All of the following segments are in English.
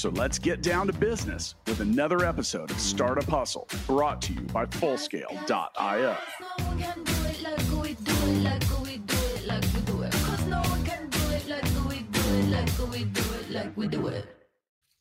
So let's get down to business with another episode of Startup Hustle brought to you by Fullscale.io.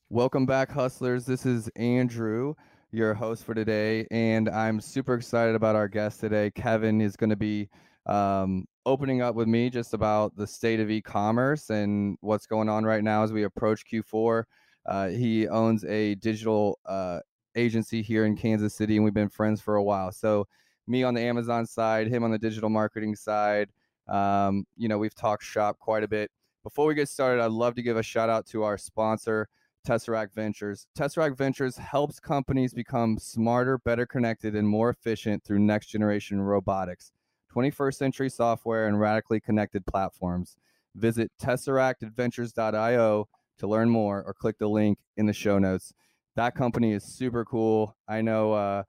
Welcome back, hustlers. This is Andrew, your host for today, and I'm super excited about our guest today. Kevin is going to be um, opening up with me just about the state of e-commerce and what's going on right now as we approach Q4. Uh, he owns a digital uh, agency here in Kansas City, and we've been friends for a while. So, me on the Amazon side, him on the digital marketing side. Um, you know, we've talked shop quite a bit. Before we get started, I'd love to give a shout out to our sponsor, Tesseract Ventures. Tesseract Ventures helps companies become smarter, better connected, and more efficient through next generation robotics, 21st century software, and radically connected platforms. Visit tesseractventures.io to learn more or click the link in the show notes. That company is super cool. I know uh,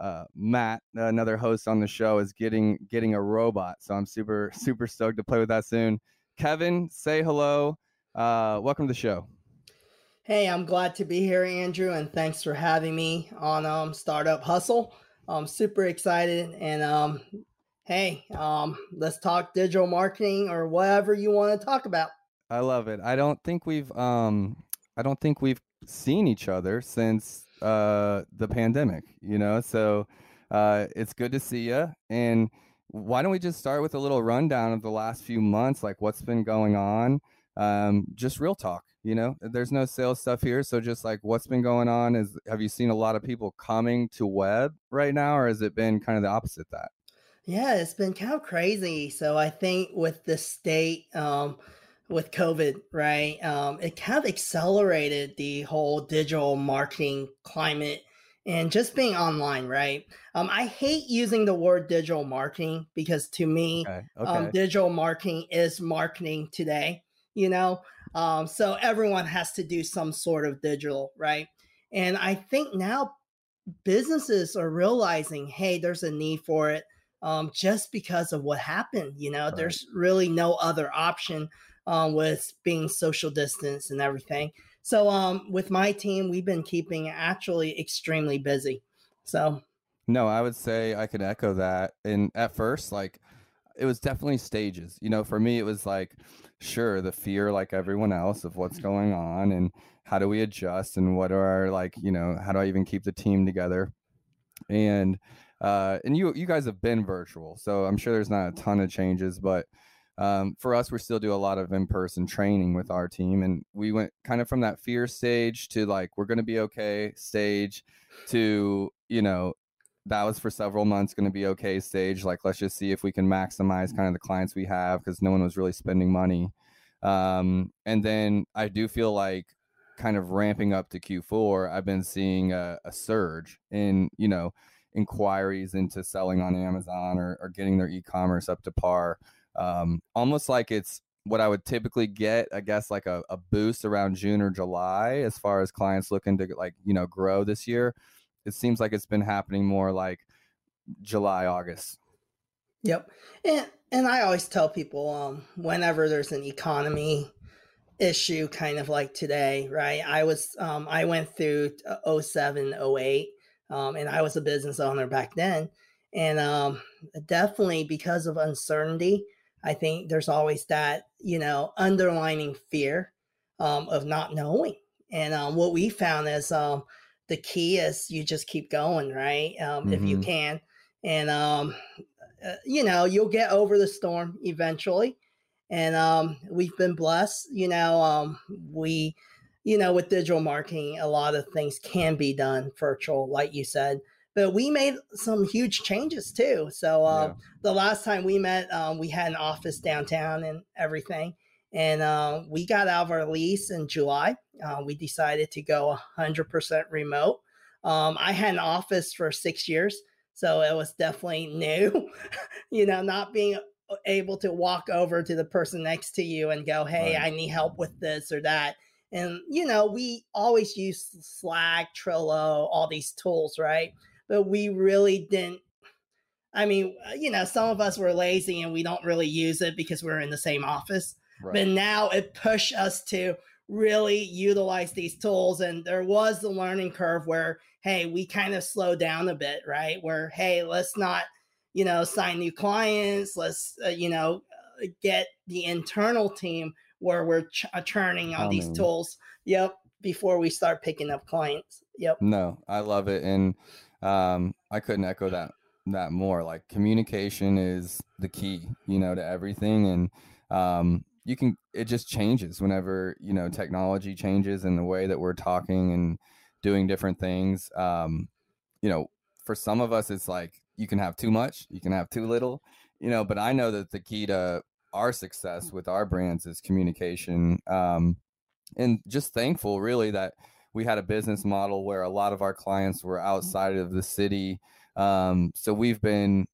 uh, Matt, another host on the show, is getting getting a robot, so I'm super super stoked to play with that soon. Kevin, say hello. Uh, welcome to the show. Hey, I'm glad to be here, Andrew, and thanks for having me on um, Startup Hustle. I'm super excited, and um, hey, um, let's talk digital marketing or whatever you want to talk about. I love it. I don't think we've um I don't think we've seen each other since uh the pandemic, you know. So uh it's good to see you and why don't we just start with a little rundown of the last few months like what's been going on? Um just real talk, you know. There's no sales stuff here, so just like what's been going on is have you seen a lot of people coming to web right now or has it been kind of the opposite that? Yeah, it's been kind of crazy. So I think with the state um with COVID, right? Um, it kind of accelerated the whole digital marketing climate and just being online, right? Um, I hate using the word digital marketing because to me, okay, um, okay. Um, digital marketing is marketing today, you know? Um, so everyone has to do some sort of digital, right? And I think now businesses are realizing, hey, there's a need for it um, just because of what happened. You know, right. there's really no other option um, with being social distance and everything. So um, with my team, we've been keeping actually extremely busy. So no, I would say I could echo that. And at first, like it was definitely stages. You know, for me, it was like, sure, the fear, like everyone else, of what's going on and how do we adjust and what are our, like, you know, how do I even keep the team together? And uh, and you you guys have been virtual, so I'm sure there's not a ton of changes, but um, for us, we still do a lot of in person training with our team. And we went kind of from that fear stage to like, we're going to be okay stage to, you know, that was for several months going to be okay stage. Like, let's just see if we can maximize kind of the clients we have because no one was really spending money. Um, and then I do feel like kind of ramping up to Q4, I've been seeing a, a surge in, you know, inquiries into selling on Amazon or, or getting their e commerce up to par um, almost like it's what I would typically get, I guess, like a, a boost around June or July as far as clients looking to like, you know, grow this year. It seems like it's been happening more like July, August. Yep. And and I always tell people um whenever there's an economy issue kind of like today, right? I was um I went through uh, 07, 08, um, and I was a business owner back then. And um definitely because of uncertainty, I think there's always that, you know, underlining fear um, of not knowing. And um, what we found is um, the key is you just keep going, right? Um, mm-hmm. If you mm-hmm. can. And, um, uh, you know, you'll get over the storm eventually. And um, we've been blessed, you know, we, you know, with digital marketing, a lot of things can be done virtual, like you said but we made some huge changes too. So uh, yeah. the last time we met, um, we had an office downtown and everything, and uh, we got out of our lease in July. Uh, we decided to go 100% remote. Um, I had an office for six years, so it was definitely new you know, not being able to walk over to the person next to you and go, Hey, Right. I need help with this or that. And, you know, we always use Slack, Trello, all these tools, right? But we really didn't. I mean, uh, you know, some of us were lazy and we don't really use it because we're in the same office. But now it pushed us to really utilize these tools. And there was the learning curve where, hey, we kind of slowed down a bit, right? Where, hey, let's not, you know, sign new clients. Let's, uh, you know, uh, get the internal team where we're ch- uh, churning on these Humming. tools. Yep. Before we start picking up clients. Yep. No, I love it, and um, I couldn't echo that that more. Like communication is the key, you know, to everything, and um, you can. It just changes whenever you know technology changes and the way that we're talking and doing different things. Um, you know, for some of us, it's like you can have too much, you can have too little, you know. But I know that the key to our success with our brands is communication. Um, and just thankful really that we had a business model where a lot of our clients were outside of the city um, so we've been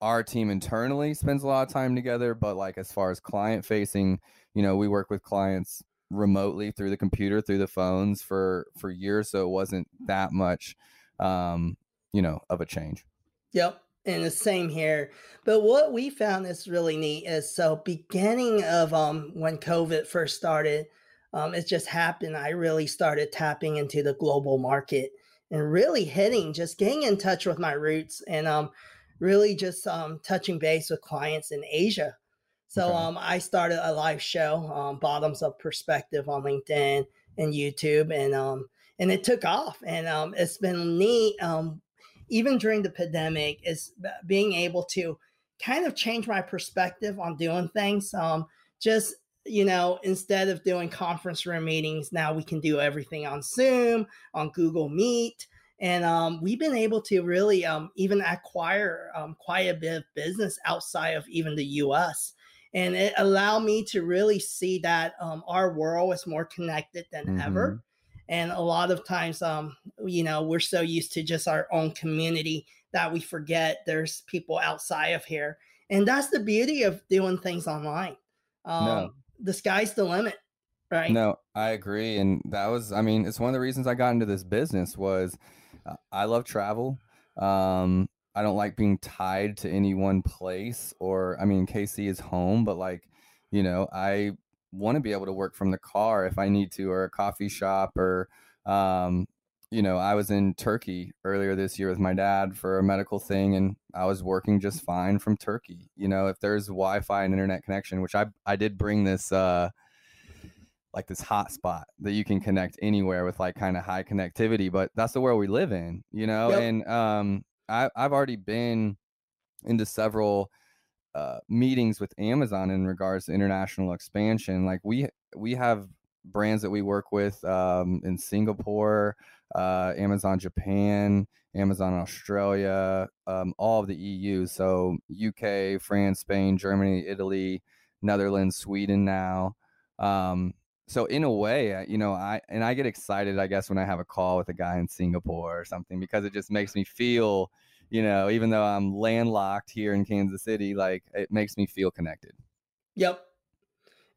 our team internally spends a lot of time together but like as far as client facing you know we work with clients remotely through the computer through the phones for for years so it wasn't that much um you know of a change Yep. And the same here. But what we found is really neat is so beginning of um when COVID first started, um, it just happened. I really started tapping into the global market and really hitting, just getting in touch with my roots and um really just um touching base with clients in Asia. So Okay. um I started a live show, um, bottoms up perspective on LinkedIn and YouTube and um and it took off and um it's been neat um even during the pandemic is being able to kind of change my perspective on doing things um just you know instead of doing conference room meetings now we can do everything on zoom on google meet and um, we've been able to really um, even acquire um, quite a bit of business outside of even the us and it allowed me to really see that um, our world is more connected than ever and a lot of times um you know we're so used to just our own community that we forget there's people outside of here and that's the beauty of doing things online um No. The sky's the limit right No, I agree, and that was, I mean, it's one of the reasons I got into this business was uh, I love travel. Um, I don't like being tied to any one place, or I mean, KC is home, but like, you know, I want to be able to work from the car if I need to, or a coffee shop, or, um, you know, I was in Turkey earlier this year with my dad for a medical thing, and I was working just fine from Turkey. You know, if there's Wi-Fi and internet connection, which I I did bring this. Uh, like this hotspot that you can connect anywhere with like kind of high connectivity but that's the world we live in you know Yep. and um I, i've already been into several uh, meetings with amazon in regards to international expansion like we we have brands that we work with um, in singapore uh, amazon japan amazon australia um, all of the eu so uk france spain germany italy netherlands sweden now um, so in a way, uh, you know, I and I get excited, I guess, when I have a call with a guy in Singapore or something because it just makes me feel, you know, even though I'm landlocked here in Kansas City, like it makes me feel connected. Yep.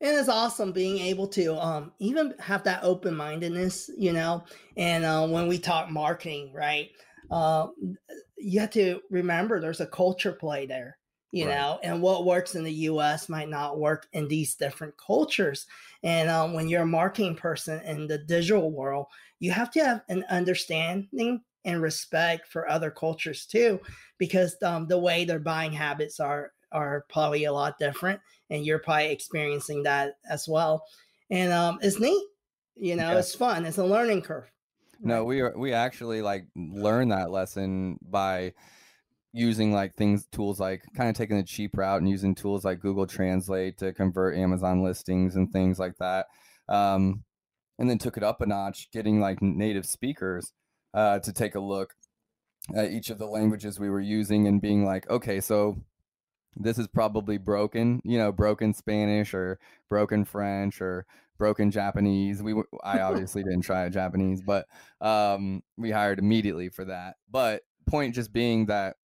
And it's awesome being able to um, even have that open mindedness, you know. And uh, when we talk marketing, right, uh, you have to remember there's a culture play there, you Right. know, and what works in the US might not work in these different cultures. And um, when you're a marketing person in the digital world, you have to have an understanding and respect for other cultures too, because um, the way their buying habits are are probably a lot different and you're probably experiencing that as well. And um, it's neat, you know, Yeah. it's fun. It's a learning curve. No, we are we actually like learn that lesson by using like things tools like kind of taking the cheap route and using tools like Google Translate to convert Amazon listings and things like that. Um, and then took it up a notch, getting like native speakers uh, to take a look at each of the languages we were using and being like, okay, so this is probably broken, you know, broken Spanish or broken French or broken Japanese. We I obviously didn't try Japanese, but um, we hired immediately for that. But point just being that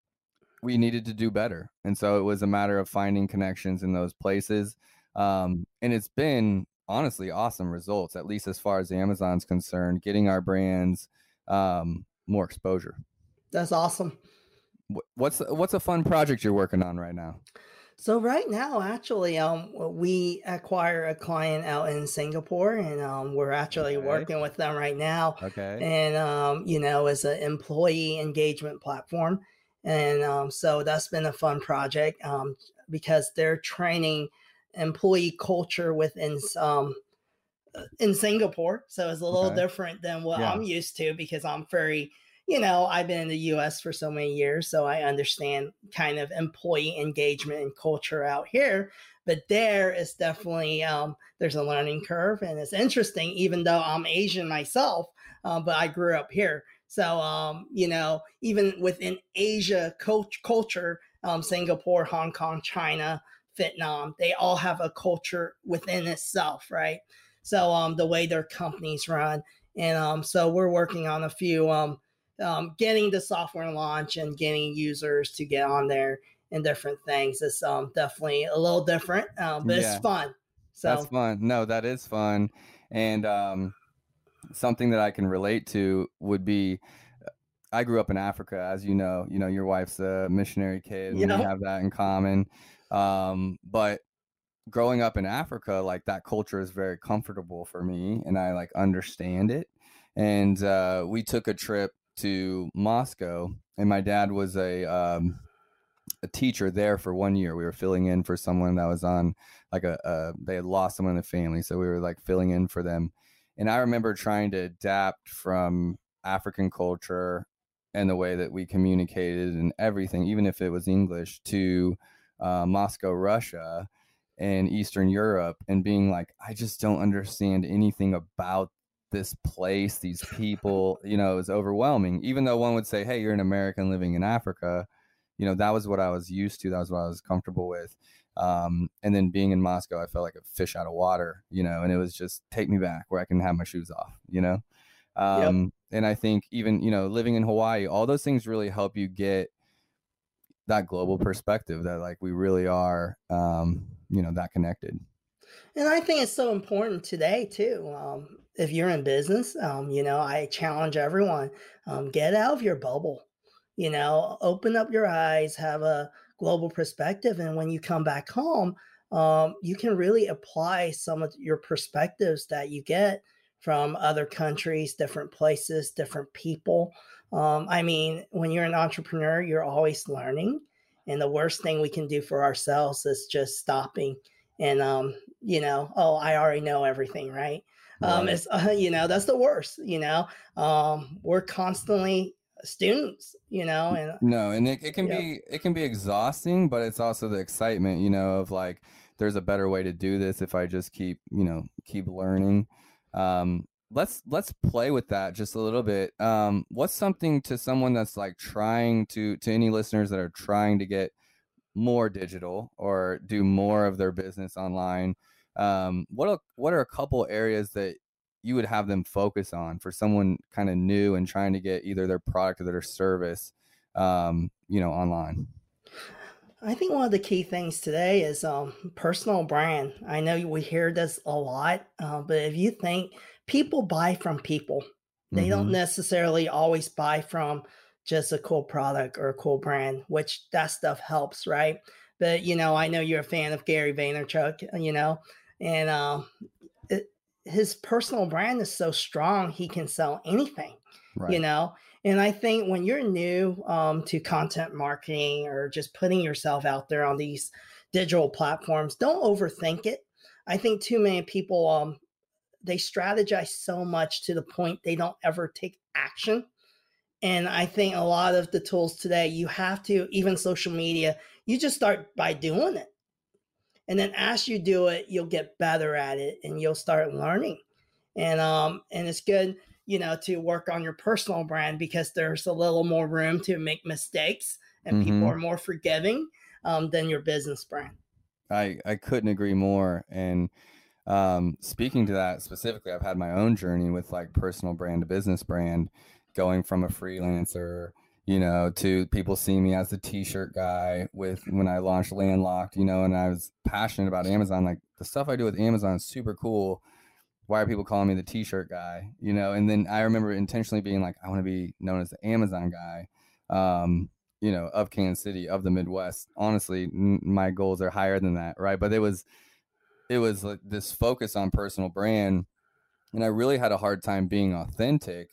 we needed to do better. And so it was a matter of finding connections in those places. Um, and it's been honestly awesome results, at least as far as Amazon's concerned, getting our brands um, more exposure. That's awesome. What's what's a fun project you're working on right now? So right now, actually, um, we acquire a client out in Singapore, and um, we're actually okay. working with them right now. Okay. And um, you know, as an employee engagement platform, and um, so that's been a fun project um, because they're training employee culture within um uh, in Singapore. So it's a little okay. different than what yeah. I'm used to because I'm very, you know, I've been in the US for so many years. So I understand kind of employee engagement and culture out here. But there is definitely um, there's a learning curve, and it's interesting. Even though I'm Asian myself, uh, but I grew up here, so um, you know, even within Asia coach culture, um, Singapore, Hong Kong, China, Vietnam, they all have a culture within itself, right? So um, the way their companies run, and um, so we're working on a few um, um, getting the software launch and getting users to get on there and different things. is um, definitely a little different, um, but yeah. it's fun. So that's fun. No, that is fun, and um, something that I can relate to would be. I grew up in Africa, as you know. You know, your wife's a missionary kid, and know? we have that in common. Um, but growing up in Africa, like that culture is very comfortable for me and I like understand it. And uh, we took a trip to Moscow and my dad was a um, a teacher there for one year. We were filling in for someone that was on like a, a they had lost someone in the family, so we were like filling in for them. And I remember trying to adapt from African culture and the way that we communicated and everything, even if it was English, to uh, Moscow, Russia, and Eastern Europe, and being like, I just don't understand anything about this place, these people. You know, it was overwhelming. Even though one would say, "Hey, you're an American living in Africa," you know, that was what I was used to. That was what I was comfortable with. Um, and then being in Moscow, I felt like a fish out of water, you know, and it was just take me back where I can have my shoes off, you know. Um, yep. And I think even you know living in Hawaii, all those things really help you get that global perspective that like we really are um you know that connected and i think it's so important today too um if you're in business um you know i challenge everyone um get out of your bubble you know open up your eyes have a global perspective and when you come back home um you can really apply some of your perspectives that you get from other countries different places different people um, I mean, when you're an entrepreneur, you're always learning. And the worst thing we can do for ourselves is just stopping and, um, you know, oh, I already know everything, right? Um, right. It's, uh, you know, that's the worst, you know, um, we're constantly students, you know, and no, and it, it can be, it can be exhausting, but it's also the excitement, you know, of like, there's a better way to do this if I just keep, you know, keep learning. Um, let's let's play with that just a little bit um what's something to someone that's like trying to to any listeners that are trying to get more digital or do more of their business online um what are, what are a couple areas that you would have them focus on for someone kind of new and trying to get either their product or their service um you know online I think one of the key things today is um, personal brand. I know we hear this a lot, uh, but if you think people buy from people. They mm-hmm. don't necessarily always buy from just a cool product or a cool brand, which that stuff helps, right? But you know, I know you're a fan of Gary Vaynerchuk, uh, you know, and um, it, his personal brand is so strong he can sell anything, right. you know. And I think when you're new um, to content marketing or just putting yourself out there on these digital platforms, don't overthink it. I think too many people um, they strategize so much to the point they don't ever take action. And I think a lot of the tools today, you have to, even social media, you just start by doing it. And then as you do it, you'll get better at it and you'll start learning. And um, and it's good, you know, to work on your personal brand because there's a little more room to make mistakes and mm-hmm. people are more forgiving um, than your business brand. I, I couldn't agree more. And um, speaking to that specifically, I've had my own journey with like personal brand to business brand, going from a freelancer, you know, to people seeing me as the t-shirt guy with when I launched Landlocked, you know, and I was passionate about Amazon. Like the stuff I do with Amazon is super cool. Why are people calling me the t-shirt guy? You know, and then I remember intentionally being like, I want to be known as the Amazon guy. Um, you know, of Kansas City, of the Midwest. Honestly, n- my goals are higher than that, right? But it was, it was like this focus on personal brand, and I really had a hard time being authentic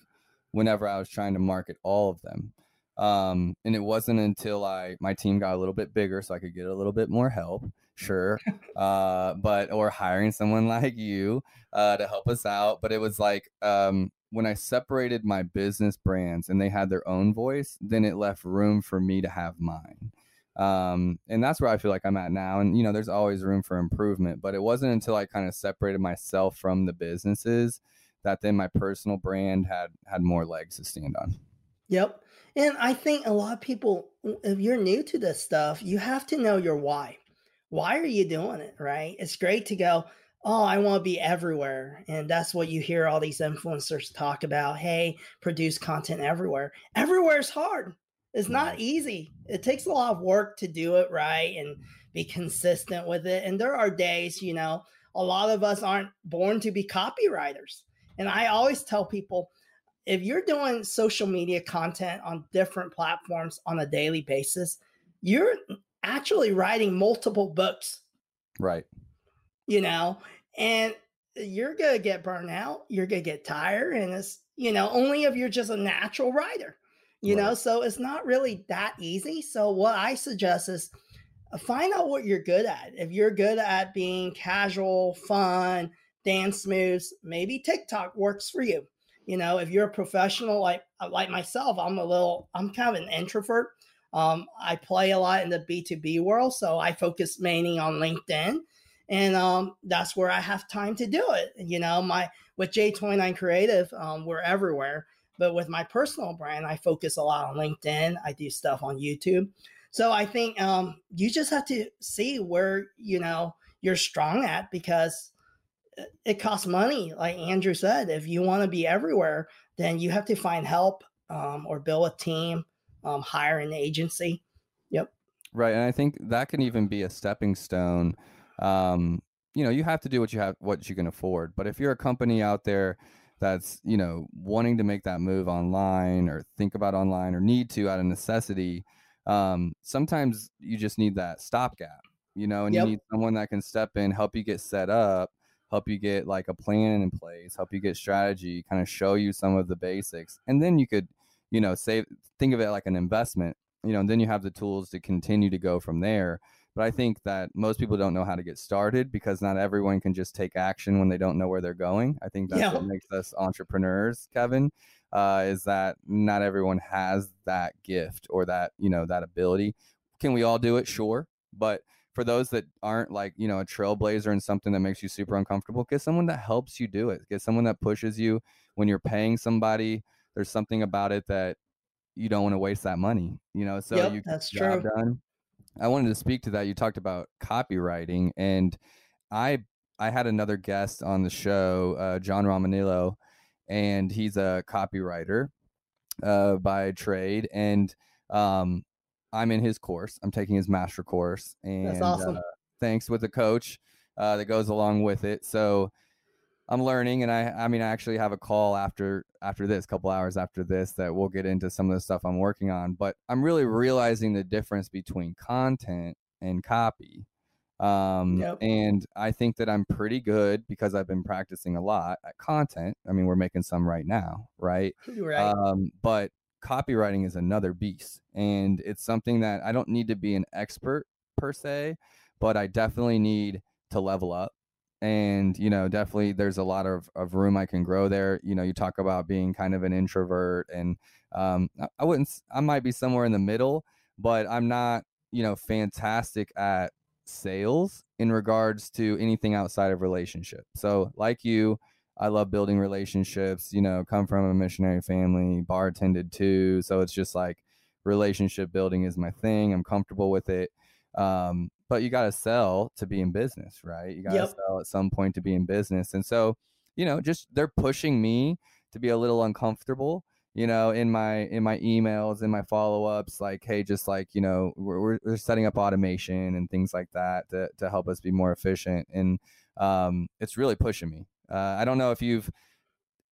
whenever I was trying to market all of them. Um, and it wasn't until I my team got a little bit bigger, so I could get a little bit more help. Sure, uh, but or hiring someone like you uh, to help us out. But it was like um, when I separated my business brands and they had their own voice, then it left room for me to have mine. Um, and that's where I feel like I'm at now. And you know, there's always room for improvement, but it wasn't until I kind of separated myself from the businesses that then my personal brand had had more legs to stand on. Yep. And I think a lot of people, if you're new to this stuff, you have to know your why. Why are you doing it? Right. It's great to go, oh, I want to be everywhere. And that's what you hear all these influencers talk about. Hey, produce content everywhere. Everywhere is hard. It's not easy. It takes a lot of work to do it right and be consistent with it. And there are days, you know, a lot of us aren't born to be copywriters. And I always tell people, if you're doing social media content on different platforms on a daily basis, you're actually writing multiple books. Right. You know, and you're going to get burned out. You're going to get tired. And it's, you know, only if you're just a natural writer, you right. know, so it's not really that easy. So, what I suggest is uh, find out what you're good at. If you're good at being casual, fun, dance moves, maybe TikTok works for you you know if you're a professional like uh, like myself i'm a little i'm kind of an introvert. Um, i play a lot in the b2b world so i focus mainly on linkedin and um, that's where i have time to do it. You know my with j29 creative um, we're everywhere but with my personal brand i focus a lot on linkedin. I do stuff on youtube. So i think um, you just have to see where you know you're strong at because it costs money. Like Andrew said, if you want to be everywhere, then you have to find help um, or build a team, um, hire an agency. Yep. Right, and I think that can even be a stepping stone. Um, you know, you have to do what you have, what you can afford. But if you're a company out there that's you know wanting to make that move online or think about online or need to out of necessity, um, sometimes you just need that stopgap. You know, and yep. you need someone that can step in, help you get set up help you get like a plan in place, help you get strategy, kind of show you some of the basics. And then you could, you know, save think of it like an investment, you know, and then you have the tools to continue to go from there. But I think that most people don't know how to get started because not everyone can just take action when they don't know where they're going. I think that's yeah. what makes us entrepreneurs, Kevin, uh, is that not everyone has that gift or that, you know, that ability. Can we all do it? Sure. But for those that aren't like you know a trailblazer and something that makes you super uncomfortable get someone that helps you do it get someone that pushes you when you're paying somebody there's something about it that you don't want to waste that money you know so yep, you that's true done. i wanted to speak to that you talked about copywriting and i i had another guest on the show uh, john romaniello and he's a copywriter uh, by trade and um, I'm in his course. I'm taking his master course, and That's awesome. uh, thanks with the coach uh, that goes along with it. So I'm learning, and I I mean I actually have a call after after this, couple hours after this, that we'll get into some of the stuff I'm working on. But I'm really realizing the difference between content and copy. Um, yep. and I think that I'm pretty good because I've been practicing a lot at content. I mean, we're making some right now, right? Right. Um, but copywriting is another beast and it's something that I don't need to be an expert per se, but I definitely need to level up. And, you know, definitely there's a lot of, of room I can grow there. You know, you talk about being kind of an introvert and um, I wouldn't, I might be somewhere in the middle, but I'm not, you know, fantastic at sales in regards to anything outside of relationship. So like you, I love building relationships, you know, come from a missionary family, bartended too. So it's just like relationship building is my thing. I'm comfortable with it. Um, but you got to sell to be in business, right? You got to yep. sell at some point to be in business. And so, you know, just they're pushing me to be a little uncomfortable, you know, in my in my emails, in my follow ups, like, hey, just like you know, we're we're setting up automation and things like that to to help us be more efficient, and um, it's really pushing me. Uh, I don't know if you've,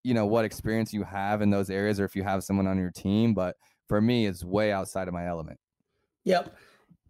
you know, what experience you have in those areas, or if you have someone on your team, but for me, it's way outside of my element. Yep,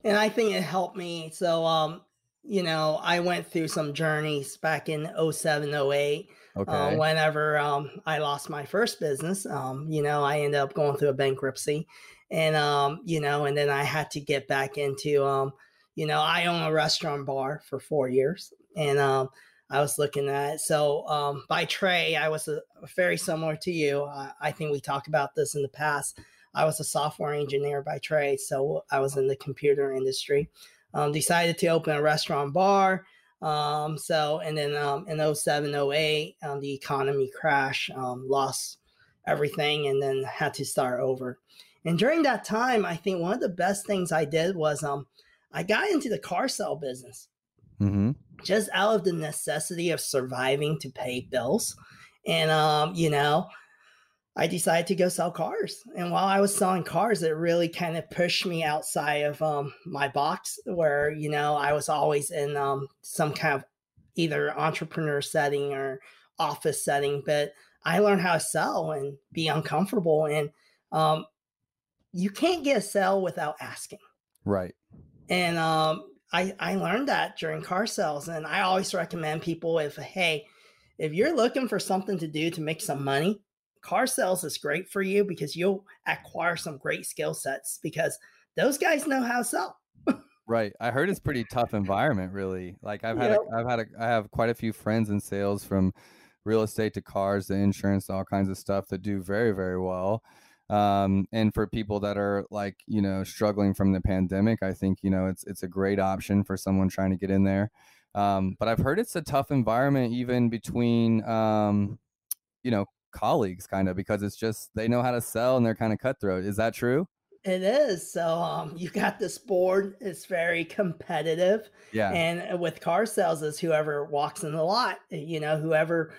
and I think it helped me. So, um, you know, I went through some journeys back in 07, 08 uh, okay. Uh, whenever um, I lost my first business, um, you know, I ended up going through a bankruptcy, and um, you know, and then I had to get back into, um, you know, I own a restaurant bar for four years, and um, I was looking at so um, by trade, I was a, very similar to you. I, I think we talked about this in the past. I was a software engineer by trade, so I was in the computer industry. Um, decided to open a restaurant bar um, so, and then um, in 07, 08, um, the economy crashed, um, lost everything, and then had to start over. And during that time, I think one of the best things I did was um, I got into the car sale business mm-hmm. just out of the necessity of surviving to pay bills. And, um, you know, I decided to go sell cars. And while I was selling cars, it really kind of pushed me outside of um, my box where, you know, I was always in um, some kind of either entrepreneur setting or office setting. But I learned how to sell and be uncomfortable. And um, you can't get a sale without asking. Right. And um, I, I learned that during car sales. And I always recommend people if, hey, if you're looking for something to do to make some money, car sales is great for you because you'll acquire some great skill sets because those guys know how to sell. right. I heard it's pretty tough environment, really. Like I've had, yep. a, I've had, a, I have quite a few friends in sales from real estate to cars to insurance, all kinds of stuff that do very, very well. Um, and for people that are like, you know, struggling from the pandemic, I think, you know, it's, it's a great option for someone trying to get in there. Um, but I've heard it's a tough environment even between, um, you know, colleagues kind of because it's just they know how to sell and they're kind of cutthroat. Is that true? It is. So um, you got this board. It's very competitive. Yeah. And with car sales, is whoever walks in the lot. You know, whoever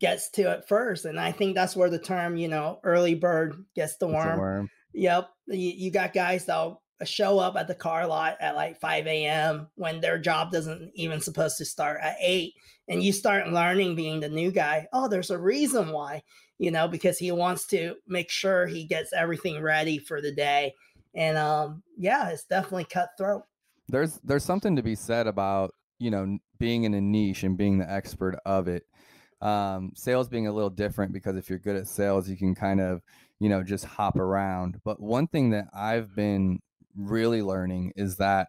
gets to it first. And I think that's where the term, you know, early bird gets the worm. worm. Yep. You, you got guys that'll show up at the car lot at like 5 a.m. when their job doesn't even supposed to start at 8 and you start learning being the new guy oh there's a reason why you know because he wants to make sure he gets everything ready for the day and um yeah it's definitely cutthroat there's there's something to be said about you know being in a niche and being the expert of it um sales being a little different because if you're good at sales you can kind of you know just hop around but one thing that i've been really learning is that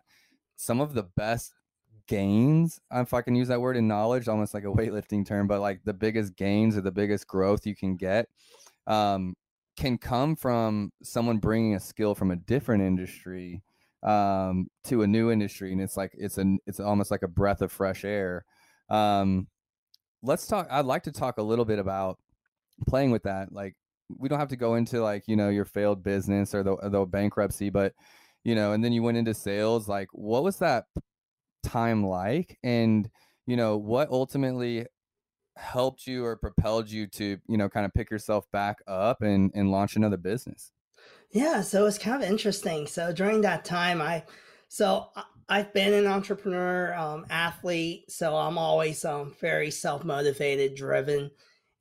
some of the best gains, if I can use that word in knowledge, almost like a weightlifting term, but like the biggest gains or the biggest growth you can get um, can come from someone bringing a skill from a different industry um, to a new industry. And it's like, it's an, it's almost like a breath of fresh air. Um, let's talk, I'd like to talk a little bit about playing with that. Like, we don't have to go into like, you know, your failed business or the, the bankruptcy, but you know, and then you went into sales. Like, what was that time like? And, you know, what ultimately helped you or propelled you to, you know, kind of pick yourself back up and, and launch another business? Yeah. So it's kind of interesting. So during that time, I, so uh, I've been an entrepreneur, um, athlete. So I'm always um, very self motivated, driven.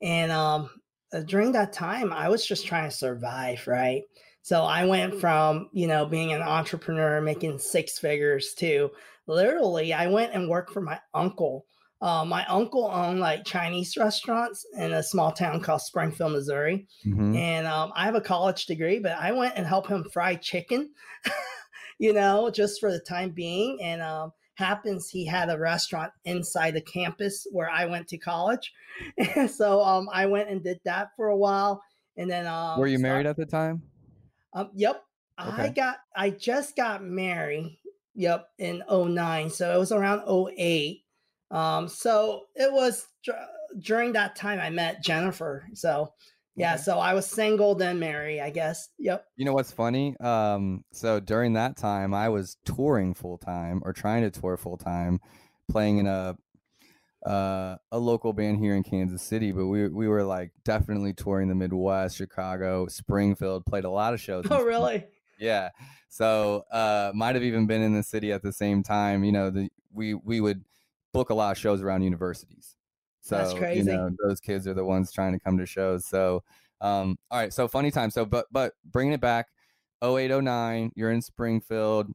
And um, uh, during that time, I was just trying to survive, right? So I went from, you know, being an entrepreneur making six figures to literally I went and worked for my uncle. Uh, my uncle owned like Chinese restaurants in a small town called Springfield, Missouri. Mm-hmm. And um, I have a college degree, but I went and helped him fry chicken, you know, just for the time being. And um, happens he had a restaurant inside the campus where I went to college. And so um, I went and did that for a while. And then um, were you married at the time? Um, yep. Okay. I got I just got married. Yep, in 09. So it was around 08. Um, so it was during that time I met Jennifer. So yeah, okay. so I was single then married, I guess. Yep. You know what's funny? Um, so during that time I was touring full time or trying to tour full time, playing in a uh, a local band here in Kansas City, but we we were like definitely touring the Midwest, Chicago, Springfield, played a lot of shows. Oh, really? Yeah. So uh, might have even been in the city at the same time. You know, the we we would book a lot of shows around universities. So That's crazy. you know, those kids are the ones trying to come to shows. So um, all right, so funny time. So but but bringing it back, 0809, you're in Springfield,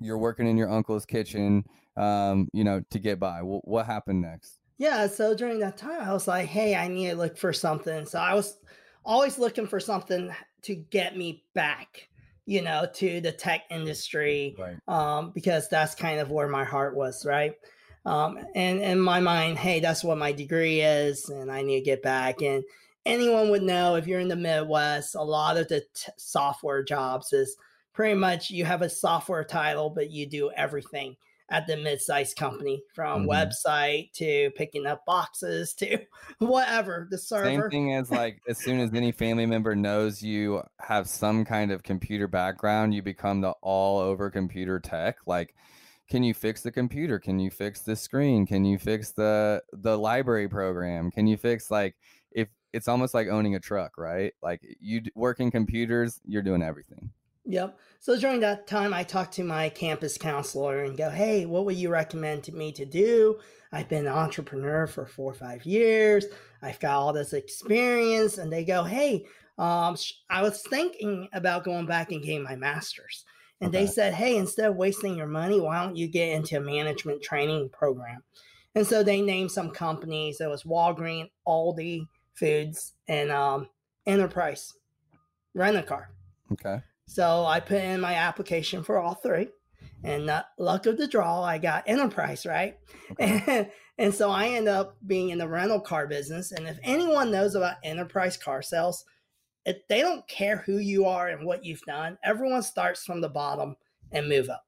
you're working in your uncle's kitchen, um, you know, to get by. Wh- what happened next? Yeah, so during that time, I was like, hey, I need to look for something. So I was always looking for something to get me back, you know, to the tech industry, Right. um, because that's kind of where my heart was, right? Um, and in my mind, hey, that's what my degree is, and I need to get back. And anyone would know if you're in the Midwest, a lot of the t- software jobs is pretty much you have a software title, but you do everything at the mid-sized company from Mhm. website to picking up boxes to whatever the server. Same thing as like as soon as any family member knows you have some kind of computer background, you become the all over computer tech. Like, can you fix the computer? Can you fix the screen? Can you fix the the library program? Can you fix like if it's almost like owning a truck, right? Like you d- work in computers, you're doing everything. Yep. So during that time, I talked to my campus counselor and go, hey, what would you recommend to me to do? I've been an entrepreneur for four or five years. I've got all this experience. And they go, hey, um, I was thinking about going back and getting my master's. And they said, hey, instead of wasting your money, why don't you get into a management training program? And so they named some companies. It was Walgreens, Aldi, Foods, and um, Enterprise, Rent a Car. Okay. So I put in my application for all three. And luck of the draw, I got enterprise, right? Okay. And, and so I end up being in the rental car business. And if anyone knows about enterprise car sales, if they don't care who you are and what you've done, everyone starts from the bottom and move up.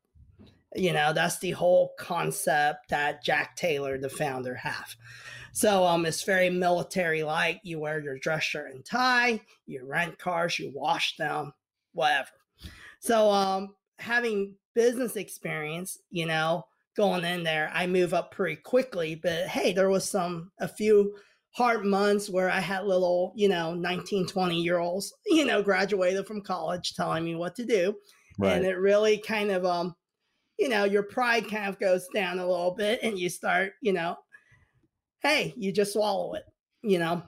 You know, that's the whole concept that Jack Taylor, the founder, have. So um, it's very military like. You wear your dress shirt and tie, you rent cars, you wash them, whatever. So um, having business experience, you know, going in there, I move up pretty quickly. But hey, there was some a few hard months where I had little, you know, 19, 20 year olds, you know, graduated from college telling me what to do. And it really kind of um, you know, your pride kind of goes down a little bit and you start, you know, hey, you just swallow it, you know.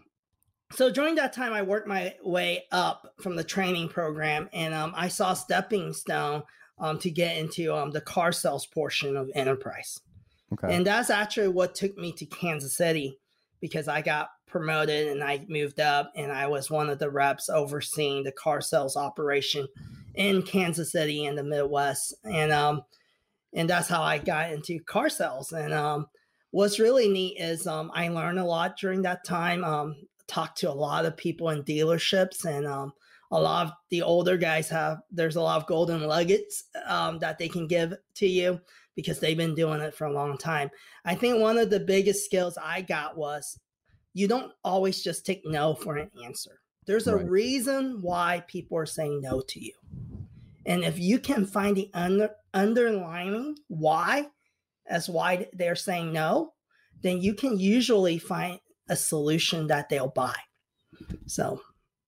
So during that time, I worked my way up from the training program, and um, I saw stepping stone um, to get into um, the car sales portion of enterprise. Okay. And that's actually what took me to Kansas City because I got promoted and I moved up and I was one of the reps overseeing the car sales operation in Kansas City in the Midwest. And um and that's how I got into car sales. And um what's really neat is um I learned a lot during that time. Um talked to a lot of people in dealerships and um a lot of the older guys have there's a lot of golden nuggets um, that they can give to you because they've been doing it for a long time. I think one of the biggest skills I got was you don't always just take no for an answer. There's a Right. reason why people are saying no to you. And if you can find the under, underlining why, as why they're saying no, then you can usually find a solution that they'll buy. So,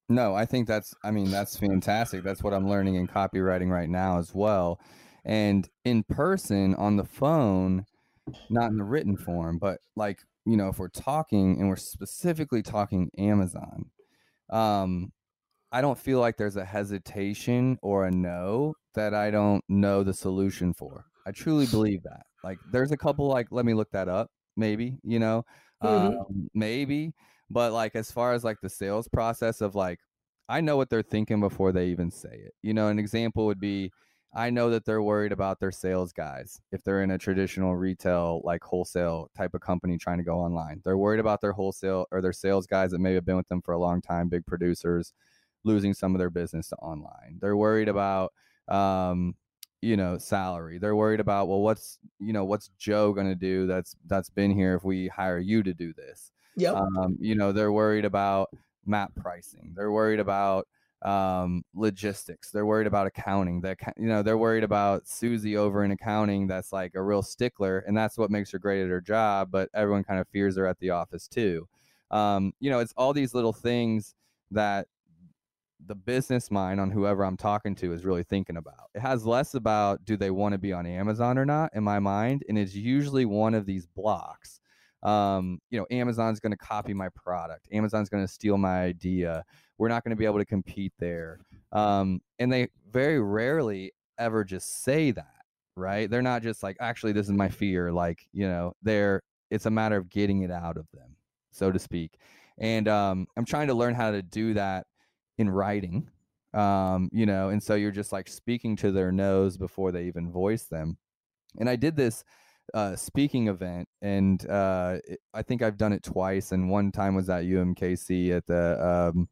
No, I think that's I mean that's fantastic. That's what I'm learning in copywriting right now as well. And in person on the phone, not in the written form, but like, you know, if we're talking and we're specifically talking Amazon, um I don't feel like there's a hesitation or a no that I don't know the solution for. I truly believe that. Like there's a couple like let me look that up maybe, you know. Mhm. Um, maybe, but like as far as like the sales process of like I know what they're thinking before they even say it. You know, an example would be I know that they're worried about their sales guys if they're in a traditional retail, like wholesale type of company trying to go online. They're worried about their wholesale or their sales guys that may have been with them for a long time, big producers, losing some of their business to online. They're worried about, um, you know, salary. They're worried about, well, what's, you know, what's Joe going to do that's, that's been here if we hire you to do this? yep. um, you know they're worried about map pricing they're worried about um, logistics. They're worried about accounting. That you know, they're worried about Susie over in accounting. That's like a real stickler, and that's what makes her great at her job. But everyone kind of fears her at the office too. Um, you know, it's all these little things that the business mind on whoever I'm talking to is really thinking about. It has less about do they want to be on Amazon or not in my mind, and it's usually one of these blocks. Um, you know, Amazon's going to copy my product. Amazon's going to steal my idea. We're not going to be able to compete there. Um, and they very rarely ever just say that, right? They're not just like, actually, this is my fear. Like, you know, they're it's a matter of getting it out of them, so to speak. And um, I'm trying to learn how to do that in writing um, you know, and so you're just like speaking to their nose before they even voice them. And I did this uh, speaking event, and uh, I think I've done it twice. And one time was at UMKC at the um,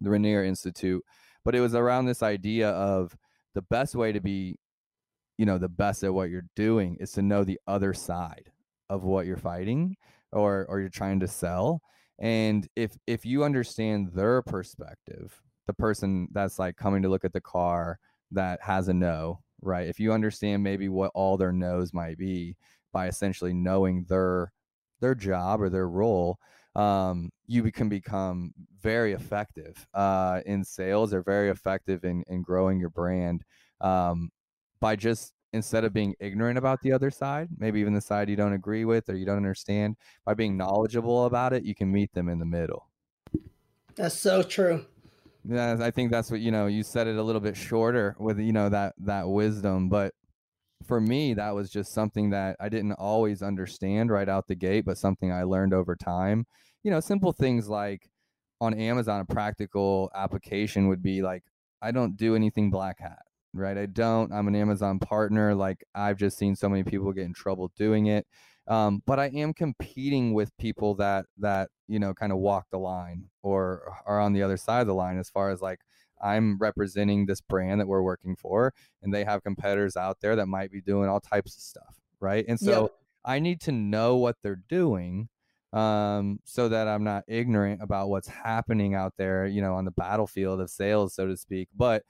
the Regnier Institute, but it was around this idea of the best way to be, you know, the best at what you're doing is to know the other side of what you're fighting or or you're trying to sell. And if if you understand their perspective the person that's like coming to look at the car that has a no right? If you understand maybe what all their no's might be by essentially knowing their their job or their role um, you can become very effective uh, in sales or very effective in, in growing your brand um, by just instead of being ignorant about the other side, maybe even the side you don't agree with or you don't understand, by being knowledgeable about it, you can meet them in the middle. That's so true. Yeah, I think that's what you know. You said it a little bit shorter with you know that that wisdom, but for me, that was just something that I didn't always understand right out the gate, but something I learned over time. You know, simple things like on Amazon, a practical application would be like, I don't do anything black hat right? I don't. I'm an Amazon partner. Like I've just seen so many people get in trouble doing it. Um, but I am competing with people that that you know kind of walk the line or are on the other side of the line as far as like I'm representing this brand that we're working for, and they have competitors out there that might be doing all types of stuff, right? And so yep. I need to know what they're doing um, so that I'm not ignorant about what's happening out there, you know, on the battlefield of sales, so to speak. But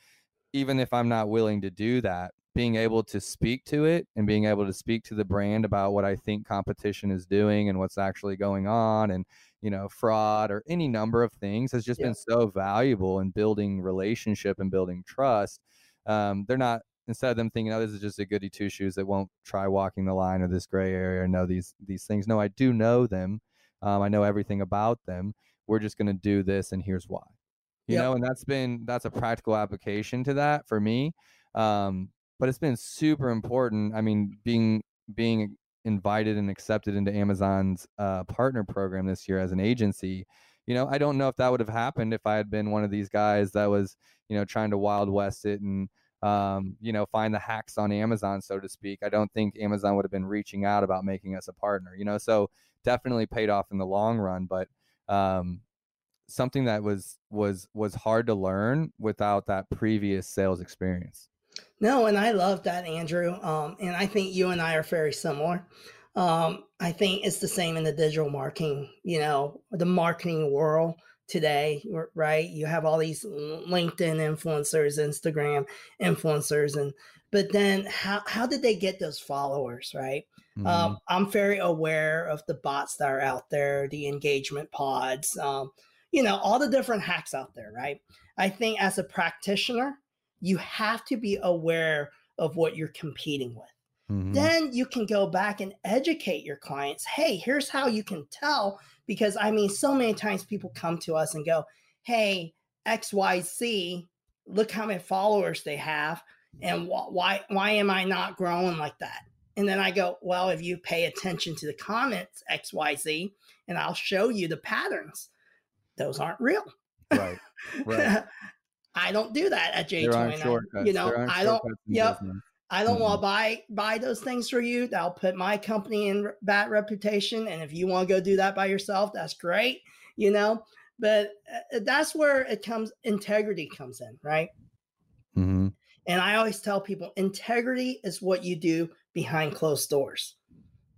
even if I'm not willing to do that, being able to speak to it and being able to speak to the brand about what I think competition is doing and what's actually going on and you know fraud or any number of things has just yeah. been so valuable in building relationship and building trust. Um, they're not instead of them thinking, "Oh, this is just a goody two shoes that won't try walking the line or this gray area or know these these things." No, I do know them. Um, I know everything about them. We're just going to do this, and here's why you yep. know and that's been that's a practical application to that for me um, but it's been super important i mean being being invited and accepted into amazon's uh, partner program this year as an agency you know i don't know if that would have happened if i had been one of these guys that was you know trying to wild west it and um, you know find the hacks on amazon so to speak i don't think amazon would have been reaching out about making us a partner you know so definitely paid off in the long run but um, something that was was was hard to learn without that previous sales experience. No, and I love that, Andrew. Um, and I think you and I are very similar. Um, I think it's the same in the digital marketing, you know, the marketing world today, right? You have all these LinkedIn influencers, Instagram influencers, and but then how how did they get those followers, right? Um, mm-hmm. Um, I'm very aware of the bots that are out there, the engagement pods. Um, you know, all the different hacks out there, right? I think as a practitioner, you have to be aware of what you're competing with. Mm-hmm. Then you can go back and educate your clients. Hey, here's how you can tell. Because I mean, so many times people come to us and go, Hey, XYZ, look how many followers they have. And wh- why, why am I not growing like that? And then I go, Well, if you pay attention to the comments, XYZ, and I'll show you the patterns those aren't real. Right. Right. I don't do that at J29. You know, I don't. Yep. Business. I don't mm-hmm. want to buy buy those things for you. That'll put my company in bad reputation. And if you want to go do that by yourself, that's great. You know, but uh, that's where it comes. Integrity comes in, right? Mm-hmm. And I always tell people, integrity is what you do behind closed doors,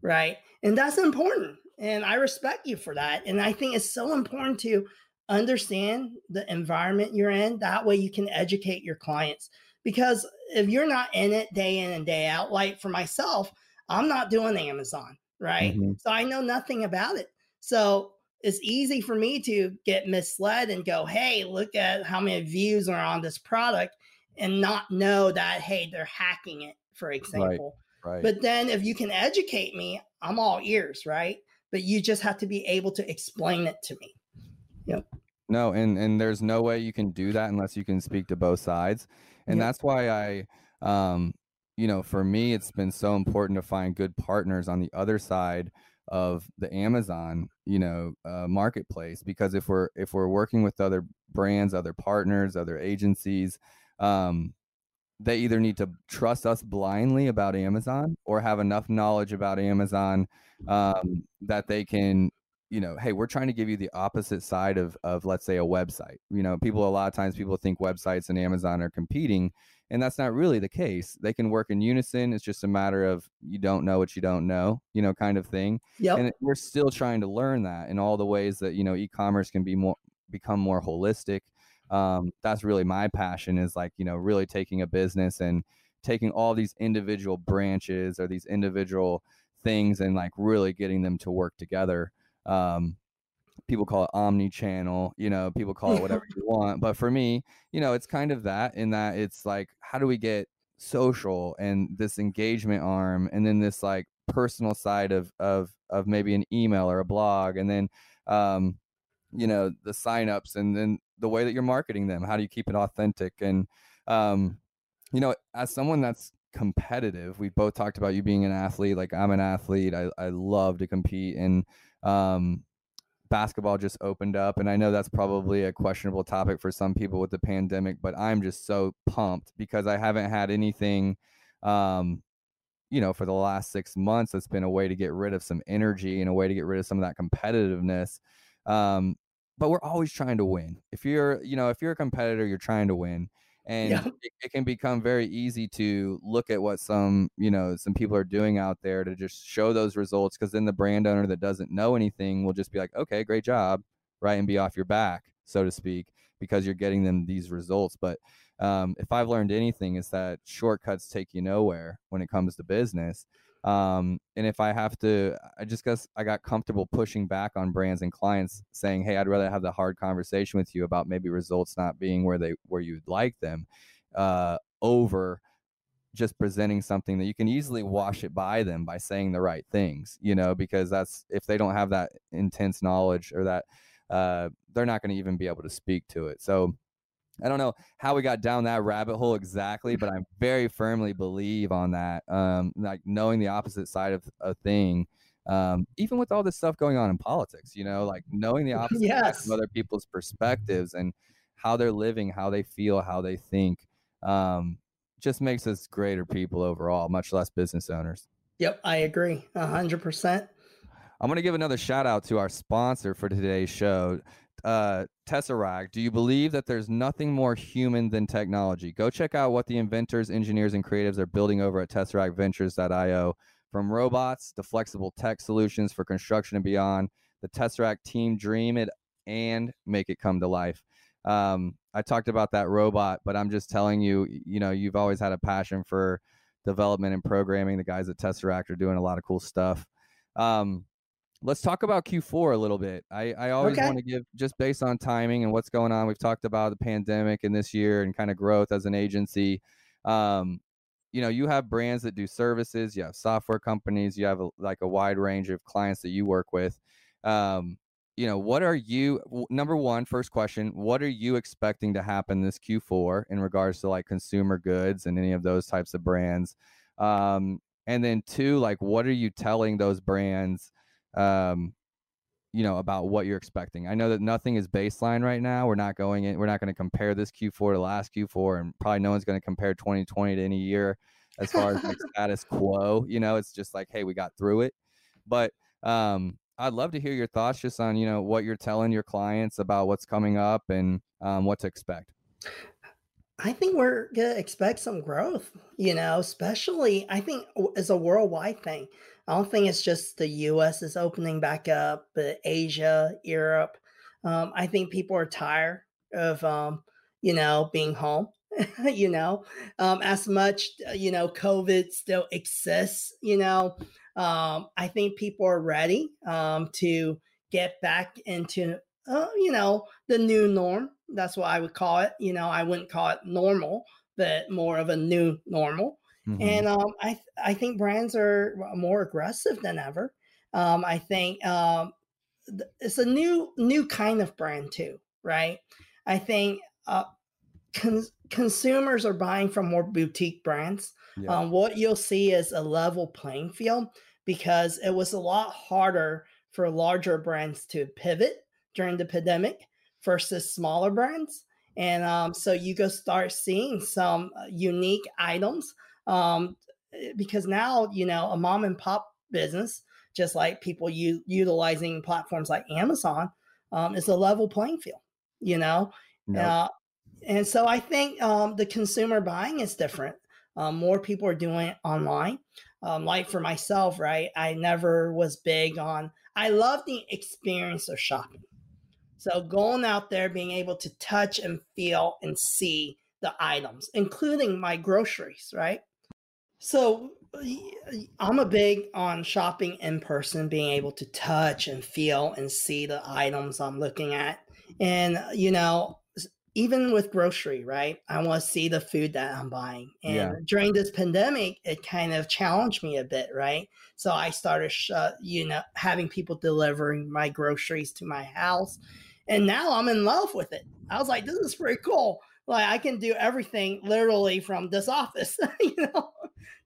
right? And that's important and I respect you for that. And I think it's so important to understand the environment you're in. That way you can educate your clients. Because if you're not in it day in and day out, like for myself, I'm not doing Amazon, right? Mm-hmm. So I know nothing about it. So it's easy for me to get misled and go, hey, look at how many views are on this product and not know that, hey, they're hacking it, for example. Right, right. But then if you can educate me, I'm all ears, right? But you just have to be able to explain it to me. Yep. No, and and there's no way you can do that unless you can speak to both sides. And yep. that's why I um you know, for me it's been so important to find good partners on the other side of the Amazon, you know, uh, marketplace because if we're if we're working with other brands, other partners, other agencies, um, they either need to trust us blindly about Amazon or have enough knowledge about Amazon um, that they can, you know, hey, we're trying to give you the opposite side of of let's say a website. You know, people a lot of times people think websites and Amazon are competing, and that's not really the case they can work in unison it's just a matter of you don't know what you don't know you know kind of thing Yeah. and we're still trying to learn that in all the ways that you know e-commerce can be more become more holistic um, that's really my passion is like you know really taking a business and taking all these individual branches or these individual things and like really getting them to work together um, people call it omni-channel you know people call it whatever you want but for me you know it's kind of that in that it's like how do we get social and this engagement arm and then this like personal side of of of maybe an email or a blog and then um you know the signups and then the way that you're marketing them how do you keep it authentic? And um you know as someone that's competitive we both talked about you being an athlete like i'm an athlete i, I love to compete and um basketball just opened up and i know that's probably a questionable topic for some people with the pandemic but i'm just so pumped because i haven't had anything um you know for the last six months that's been a way to get rid of some energy and a way to get rid of some of that competitiveness um but we're always trying to win. If you're you know if you're a competitor you're trying to win and yeah. it, it, can become very easy to look at what some you know some people are doing out there to just show those results because then the brand owner that doesn't know anything will just be like okay great job right and be off your back so to speak because you're getting them these results but um, if i've learned anything is that shortcuts take you nowhere when it comes to business um, and if I have to, I just guess I got comfortable pushing back on brands and clients saying, Hey, I'd rather have the hard conversation with you about maybe results not being where they, where you'd like them, uh, over just presenting something that you can easily wash it by them by saying the right things, you know, because that's, if they don't have that intense knowledge or that, uh, they're not going to even be able to speak to it. So, I don't know how we got down that rabbit hole exactly, but I very firmly believe on that. Um, like knowing the opposite side of a thing, um, even with all this stuff going on in politics, you know, like knowing the opposite yes. of other people's perspectives and how they're living, how they feel, how they think, um, just makes us greater people overall, much less business owners. Yep, I agree, a hundred percent. I'm going to give another shout out to our sponsor for today's show, uh, Tesseract, do you believe that there's nothing more human than technology? Go check out what the inventors, engineers, and creatives are building over at TesseractVentures.io. From robots to flexible tech solutions for construction and beyond, the Tesseract team dream it and make it come to life. Um, I talked about that robot, but I'm just telling you, you know, you've always had a passion for development and programming. The guys at Tesseract are doing a lot of cool stuff. Um, let's talk about Q4 a little bit. I, I always okay. want to give just based on timing and what's going on. We've talked about the pandemic and this year and kind of growth as an agency. Um, you know, you have brands that do services, you have software companies, you have a, like a wide range of clients that you work with. Um, you know, what are you number one, first question, what are you expecting to happen this Q4 in regards to like consumer goods and any of those types of brands? Um, and then two, like what are you telling those brands? Um, you know, about what you're expecting. I know that nothing is baseline right now. We're not going in, we're not going to compare this Q4 to last Q4, and probably no one's going to compare 2020 to any year as far as like status quo. You know, it's just like, hey, we got through it. But um, I'd love to hear your thoughts just on, you know, what you're telling your clients about what's coming up and um, what to expect. I think we're gonna expect some growth, you know, especially I think it's a worldwide thing. I don't think it's just the US is opening back up, but Asia, Europe, Um, I think people are tired of, um, you know, being home. you know, um, as much, uh, you know, COVID still exists, you know, um, I think people are ready um, to get back into, uh, you know, the new norm. That's what I would call it. You know, I wouldn't call it normal, but more of a new normal. Mm-hmm. And um, I I think brands are more aggressive than ever. Um, I think um, it's a new new kind of brand too, right? I think uh, con- consumers are buying from more boutique brands. Yeah. Um, what you'll see is a level playing field because it was a lot harder for larger brands to pivot during the pandemic versus smaller brands. And um, so you go start seeing some uh, unique items um, eh, because now, you know, a mom and pop business, just like people u- utilizing platforms like Amazon, um, is a level playing field, you know? Nope. Uh, and so I think um, the consumer buying is different. Um, more people are doing it online. Um, like for myself, right? I never was big on, I love the experience of shopping. So going out there, being able to touch and feel and see the items, including my groceries, right? So I'm a big on shopping in person, being able to touch and feel and see the items I'm looking at. And, you know, even with grocery, right? I want to see the food that I'm buying. And yeah. during this pandemic, it kind of challenged me a bit, right? So I started, uh, you know, having people delivering my groceries to my house. And now I'm in love with it. I was like, this is pretty cool. Like I can do everything literally from this office, you know?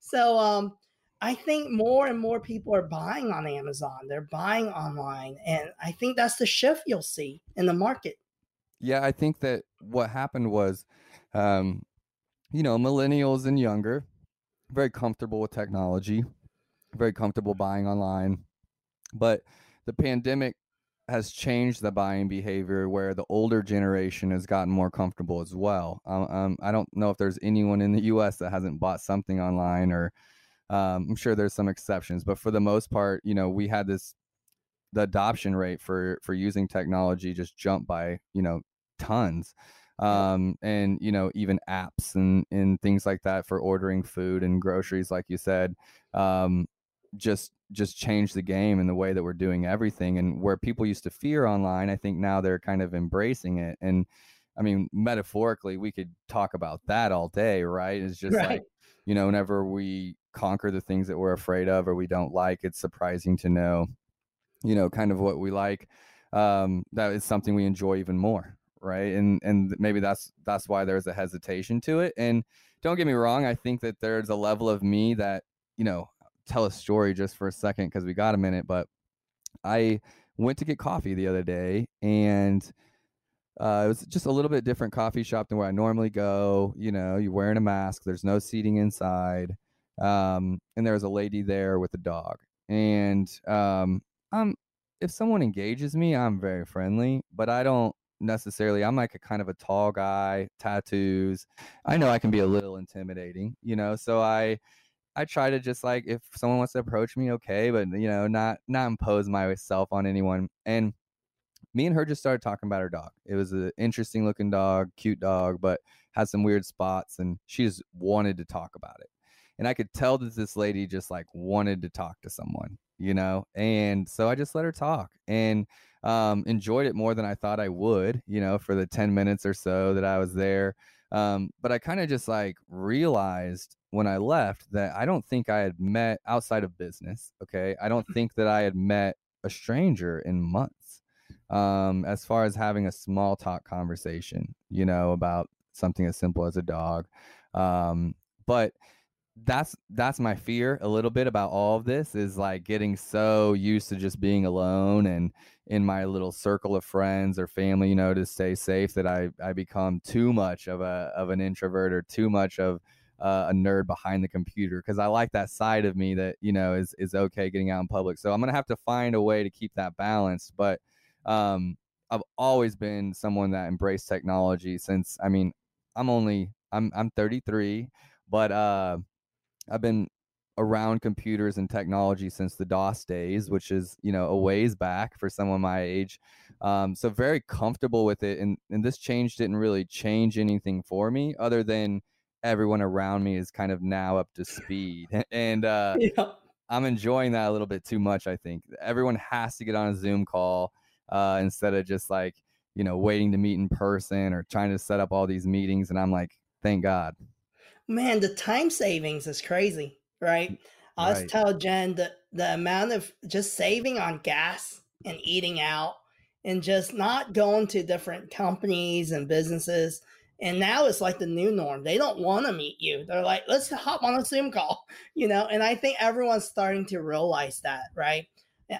So, um, I think more and more people are buying on Amazon. They're buying online. And I think that's the shift you'll see in the market. Yeah, I think that what happened was, um, you know, millennials and younger, very comfortable with technology, very comfortable buying online. But the pandemic has changed the buying behavior where the older generation has gotten more comfortable as well. Um, um, I don't know if there's anyone in the US that hasn't bought something online or um, I'm sure there's some exceptions, but for the most part, you know, we had this the adoption rate for for using technology just jumped by you know tons. Um and you know even apps and and things like that for ordering food and groceries like you said. Um just just change the game in the way that we're doing everything and where people used to fear online i think now they're kind of embracing it and i mean metaphorically we could talk about that all day right it's just right. like you know whenever we conquer the things that we're afraid of or we don't like it's surprising to know you know kind of what we like um, that is something we enjoy even more right and and maybe that's that's why there's a hesitation to it and don't get me wrong i think that there's a level of me that you know tell a story just for a second because we got a minute but i went to get coffee the other day and uh, it was just a little bit different coffee shop than where I normally go. You know, you're wearing a mask. There's no seating inside, um, and there was a lady there with a dog. And um, I'm if someone engages me, I'm very friendly, but I don't necessarily I'm like a kind of a tall guy, tattoos. I know I can be a little intimidating, you know, so I I try to just like if someone wants to approach me, okay, but you know, not not impose myself on anyone. And me and her just started talking about her dog. It was an interesting looking dog, cute dog, but had some weird spots, and she just wanted to talk about it. And I could tell that this lady just like wanted to talk to someone you know? And so I just let her talk and um, enjoyed it more than I thought I would, you know, for the 10 minutes or so that I was there. Um, but I kind of just like realized when I left that I don't think I had met outside of business. Okay. I don't mm-hmm. think that I had met a stranger in months um, as far as having a small talk conversation, you know, about something as simple as a dog. Um, but that's that's my fear a little bit about all of this is like getting so used to just being alone and in my little circle of friends or family you know to stay safe that i i become too much of a of an introvert or too much of uh, a nerd behind the computer because i like that side of me that you know is is okay getting out in public so i'm gonna have to find a way to keep that balanced but um i've always been someone that embraced technology since i mean i'm only i'm i'm 33 but uh I've been around computers and technology since the DOS days, which is, you know, a ways back for someone my age. Um, so very comfortable with it. And, and this change didn't really change anything for me other than everyone around me is kind of now up to speed. And uh, yeah. I'm enjoying that a little bit too much, I think. Everyone has to get on a Zoom call uh, instead of just like, you know, waiting to meet in person or trying to set up all these meetings. And I'm like, thank God. Man, the time savings is crazy, right? I was right. tell Jen that the amount of just saving on gas and eating out and just not going to different companies and businesses. And now it's like the new norm. They don't want to meet you. They're like, let's hop on a Zoom call, you know? And I think everyone's starting to realize that, right?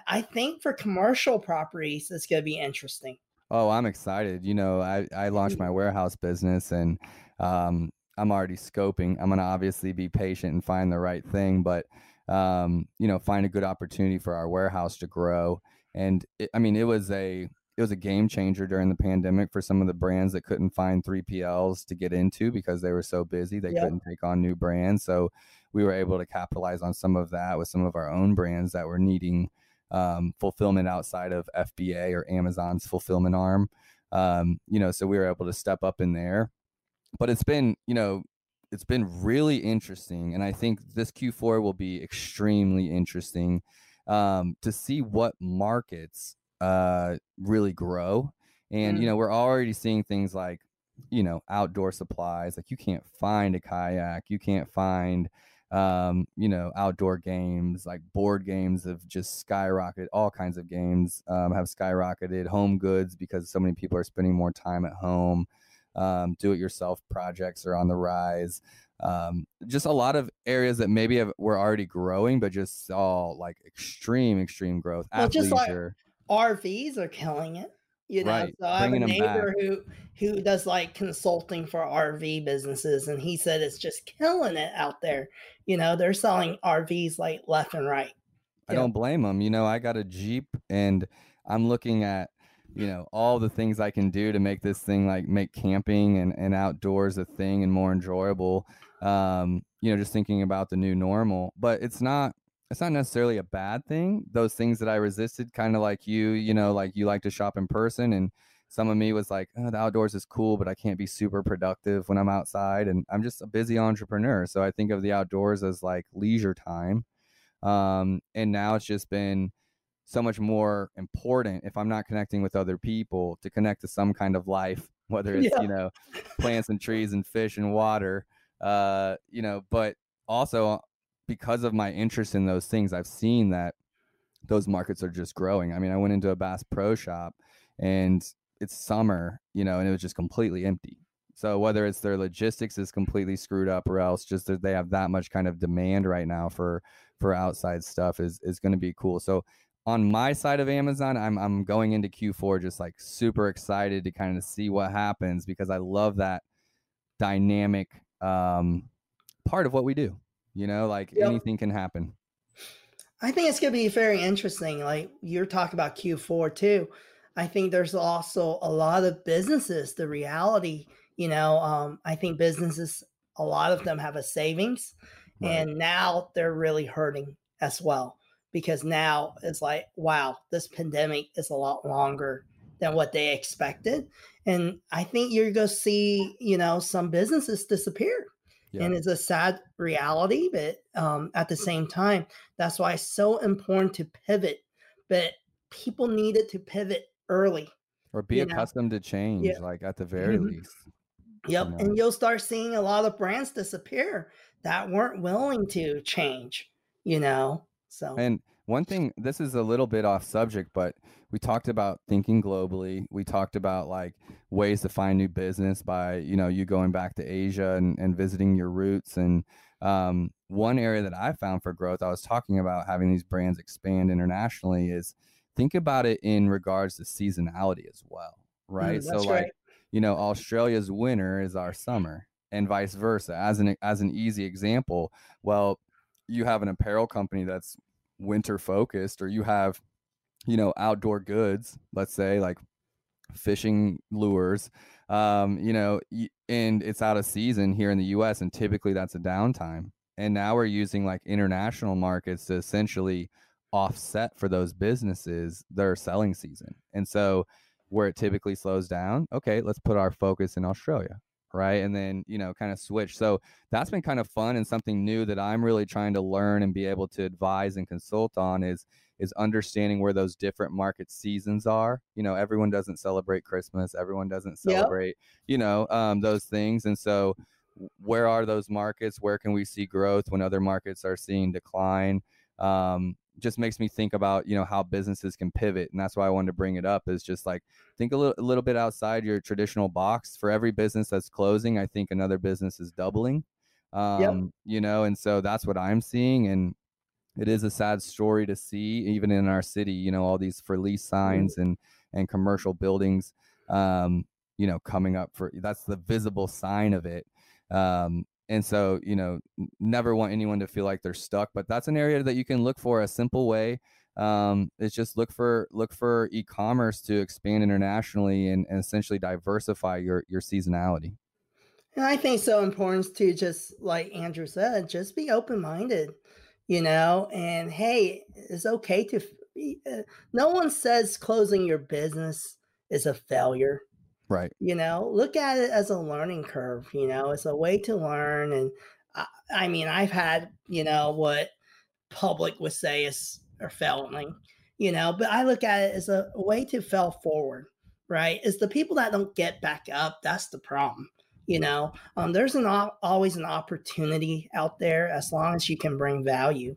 I think for commercial properties, it's going to be interesting. Oh, I'm excited. You know, I, I launched my warehouse business and um, I'm already scoping. I'm going to obviously be patient and find the right thing, but, um, you know, find a good opportunity for our warehouse to grow. And it, I mean, it was a, it was a game changer during the pandemic for some of the brands that couldn't find 3PLs to get into because they were so busy. They yep. couldn't take on new brands. So we were able to capitalize on some of that with some of our own brands that were needing um, fulfillment outside of FBA or Amazon's fulfillment arm. Um, you know, so we were able to step up in there. But it's been, you know, it's been really interesting, and I think this Q4 will be extremely interesting um, to see what markets uh, really grow. And mm. you know, we're already seeing things like, you know, outdoor supplies. Like you can't find a kayak, you can't find um, you know, outdoor games like board games have just skyrocketed. All kinds of games um, have skyrocketed. Home goods because so many people are spending more time at home. Um, do-it-yourself projects are on the rise. Um, just a lot of areas that maybe have, were already growing, but just saw like extreme, extreme growth. Well, just like RVs are killing it. You know, right. so I have a neighbor who who does like consulting for RV businesses, and he said it's just killing it out there. You know, they're selling RVs like left and right. I don't blame them. You know, I got a Jeep, and I'm looking at you know all the things I can do to make this thing like make camping and and outdoors a thing and more enjoyable. Um, you know, just thinking about the new normal, but it's not it's not necessarily a bad thing. Those things that I resisted, kind of like you, you know, like you like to shop in person, and some of me was like, oh, the outdoors is cool, but I can't be super productive when I'm outside, and I'm just a busy entrepreneur. So I think of the outdoors as like leisure time, um, and now it's just been so much more important if I'm not connecting with other people to connect to some kind of life, whether it's yeah. you know plants and trees and fish and water, uh, you know, but also because of my interest in those things, I've seen that those markets are just growing. I mean, I went into a Bass Pro shop and it's summer, you know, and it was just completely empty. So whether it's their logistics is completely screwed up or else just that they have that much kind of demand right now for for outside stuff is is going to be cool. So on my side of Amazon, I'm I'm going into Q4 just like super excited to kind of see what happens because I love that dynamic um, part of what we do. You know, like yep. anything can happen. I think it's going to be very interesting. Like you're talking about Q4 too. I think there's also a lot of businesses, the reality, you know, um, I think businesses, a lot of them have a savings right. and now they're really hurting as well because now it's like, wow, this pandemic is a lot longer than what they expected. And I think you're going to see, you know, some businesses disappear yeah. and it's a sad reality but um, at the same time that's why it's so important to pivot but people needed to pivot early or be accustomed know? to change yeah. like at the very mm-hmm. least yep you know? and you'll start seeing a lot of brands disappear that weren't willing to change you know so and one thing this is a little bit off subject but we talked about thinking globally. We talked about like ways to find new business by you know you going back to asia and, and visiting your roots. And um, one area that i found for growth i was talking about having these brands expand internationally is think about it in regards to seasonality as well right? Mm, so like right. you know australia's winter is our summer and vice versa. As an as an easy example well you have an apparel company that's winter focused or you have you know outdoor goods let's say like fishing lures um you know and it's out of season here in the US and typically that's a downtime and now we're using like international markets to essentially offset for those businesses their selling season. And so where it typically slows down, okay, let's put our focus in Australia, right? And then, you know, kind of switch. So that's been kind of fun and something new that I'm really trying to learn and be able to advise and consult on is is understanding where those different market seasons are. You know, everyone doesn't celebrate Christmas, everyone doesn't celebrate, yep. you know, um, those things. And so where are those markets? Where can we see growth when other markets are seeing decline? Um, just makes me think about you know how businesses can pivot and that's why i wanted to bring it up is just like think a little, a little bit outside your traditional box for every business that's closing i think another business is doubling um, yep. you know and so that's what i'm seeing and it is a sad story to see even in our city you know all these for lease mm-hmm. signs and and commercial buildings um, you know coming up for that's the visible sign of it um, and so you know never want anyone to feel like they're stuck but that's an area that you can look for a simple way um, is just look for look for e-commerce to expand internationally and, and essentially diversify your your seasonality. And i think so important to just like andrew said just be open-minded you know and hey it's okay to uh, no one says closing your business is a failure Right. You know, look at it as a learning curve, you know, it's a way to learn. And I, I mean, I've had, you know, what public would say is or failing, you know, but I look at it as a, way to fail forward, right? It's the people that don't get back up. That's the problem. You know, um, there's an always an opportunity out there as long as you can bring value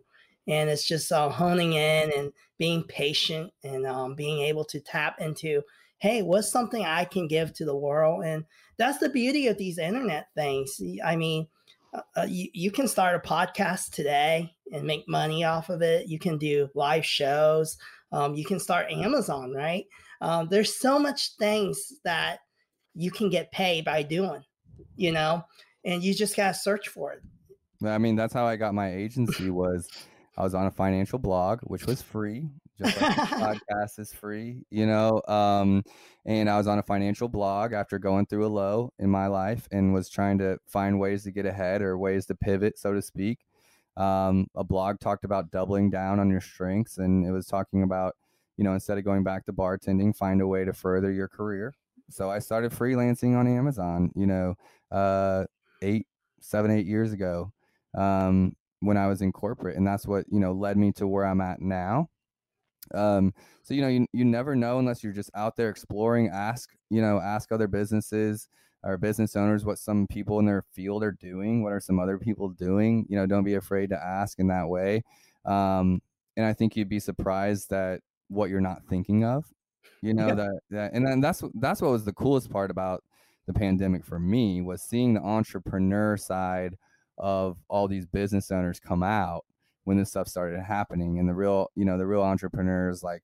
and it's just uh, honing in and being patient and um, being able to tap into hey, what's something I can give to the world? And that's the beauty of these internet things. I mean, uh, uh, you, you can start a podcast today and make money off of it. You can do live shows. Um, you can start Amazon, right? Um, there's so much things that you can get paid by doing, you know, and you just got to search for it. I mean, that's how I got my agency was I was on a financial blog, which was free just like podcast is free, you know. Um, and I was on a financial blog after going through a low in my life and was trying to find ways to get ahead or ways to pivot, so to speak. Um, a blog talked about doubling down on your strengths, and it was talking about, you know, instead of going back to bartending, find a way to further your career. So I started freelancing on Amazon, you know, uh, eight, seven, eight years ago um, when I was in corporate, and that's what you know led me to where I'm at now. Um, so you know, you, you never know unless you're just out there exploring. Ask you know, ask other businesses or business owners what some people in their field are doing. What are some other people doing? You know, don't be afraid to ask in that way. Um, and I think you'd be surprised that what you're not thinking of. You know yeah. that that, and then that's that's what was the coolest part about the pandemic for me was seeing the entrepreneur side of all these business owners come out when this stuff started happening and the real you know the real entrepreneurs like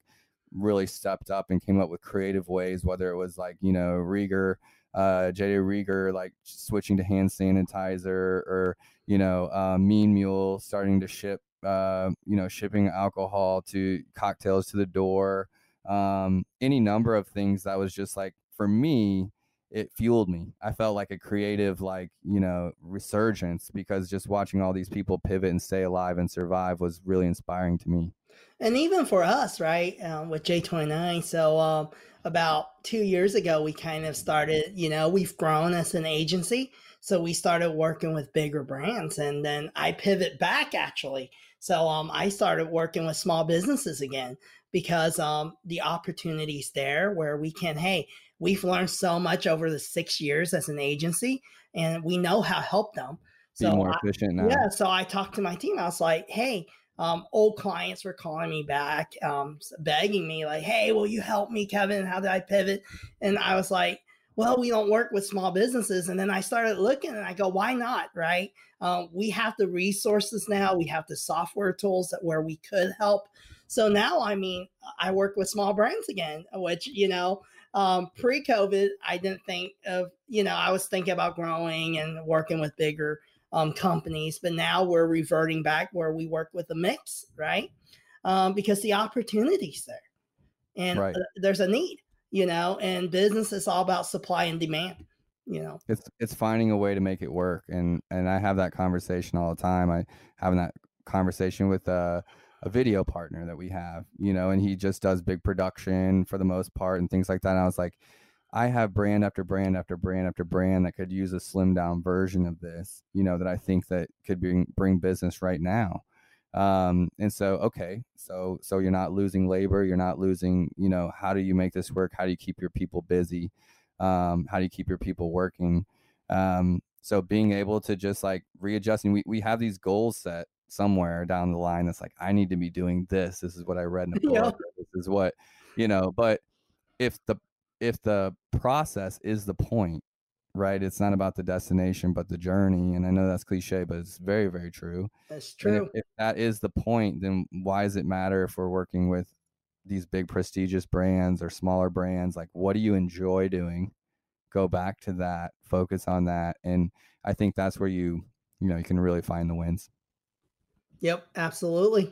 really stepped up and came up with creative ways whether it was like you know Rieger uh JJ Rieger like switching to hand sanitizer or you know uh, Mean Mule starting to ship uh you know shipping alcohol to cocktails to the door um any number of things that was just like for me it fueled me. I felt like a creative, like, you know, resurgence because just watching all these people pivot and stay alive and survive was really inspiring to me. And even for us, right, um, with J29. So, um, about two years ago, we kind of started, you know, we've grown as an agency. So we started working with bigger brands. And then I pivot back actually. So um, I started working with small businesses again because um, the opportunities there where we can, hey, we've learned so much over the six years as an agency, and we know how to help them. So Be more efficient now. Yeah. So I talked to my team. I was like, hey, um, old clients were calling me back, um, begging me, like, hey, will you help me, Kevin? How did I pivot? And I was like, well, we don't work with small businesses. And then I started looking and I go, why not? Right. Um, we have the resources now, we have the software tools that where we could help. So now, I mean, I work with small brands again, which, you know, um, Pre COVID, I didn't think of, you know, I was thinking about growing and working with bigger um, companies, but now we're reverting back where we work with a mix, right? Um, because the opportunity's there and right. uh, there's a need, you know, and business is all about supply and demand. you know it's it's finding a way to make it work and and i have that conversation all the time i having that conversation with a, a video partner that we have you know and he just does big production for the most part and things like that. And i was like i have brand after brand after brand after brand that could use a slim down version of this you know that i think that could bring bring business right now. Um and so okay so so you're not losing labor you're not losing you know how do you make this work? How do you keep your people busy? Um, how do you keep your people working? Um, so being able to just like readjusting we, we have these goals set somewhere down the line that's like i need to be doing this. This is what i read in a book yeah. this is what you know but if the if the process is the point right? It's not about the destination but the journey and i know that's cliche but it's very very true that's true. if, if that is the point then why does it matter if we're working with these big prestigious brands or smaller brands? Like what do you enjoy doing? Go back to that focus on that and i think that's where you you know you can really find the wins yep absolutely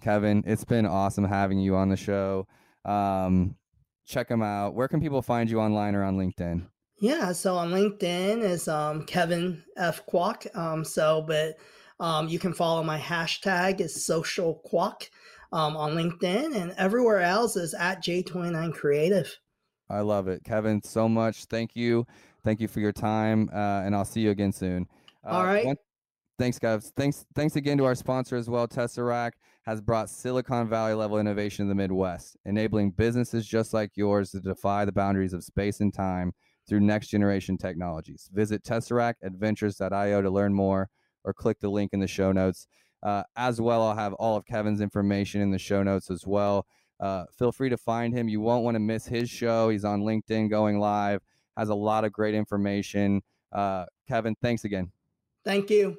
kevin it's been awesome having you on the show um check them out where can people find you online or on linkedin yeah so on linkedin is um kevin f kwok um so but um you can follow my hashtag is social kwok um, on LinkedIn and everywhere else is at J29 Creative. I love it. Kevin, so much. Thank you. Thank you for your time. Uh, and I'll see you again soon. Uh, All right. One, thanks, guys. Thanks, thanks again to our sponsor as well. Tesseract has brought Silicon Valley level innovation in the Midwest, enabling businesses just like yours to defy the boundaries of space and time through next generation technologies. Visit tesseractventures.io to learn more or click the link in the show notes. Uh, as well, I'll have all of Kevin's information in the show notes as well. Uh, feel free to find him. You won't want to miss his show. He's on LinkedIn going live, has a lot of great information. Uh, Kevin, thanks again. Thank you,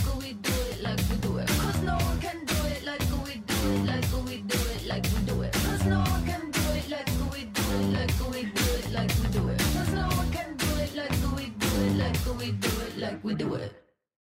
like we do it.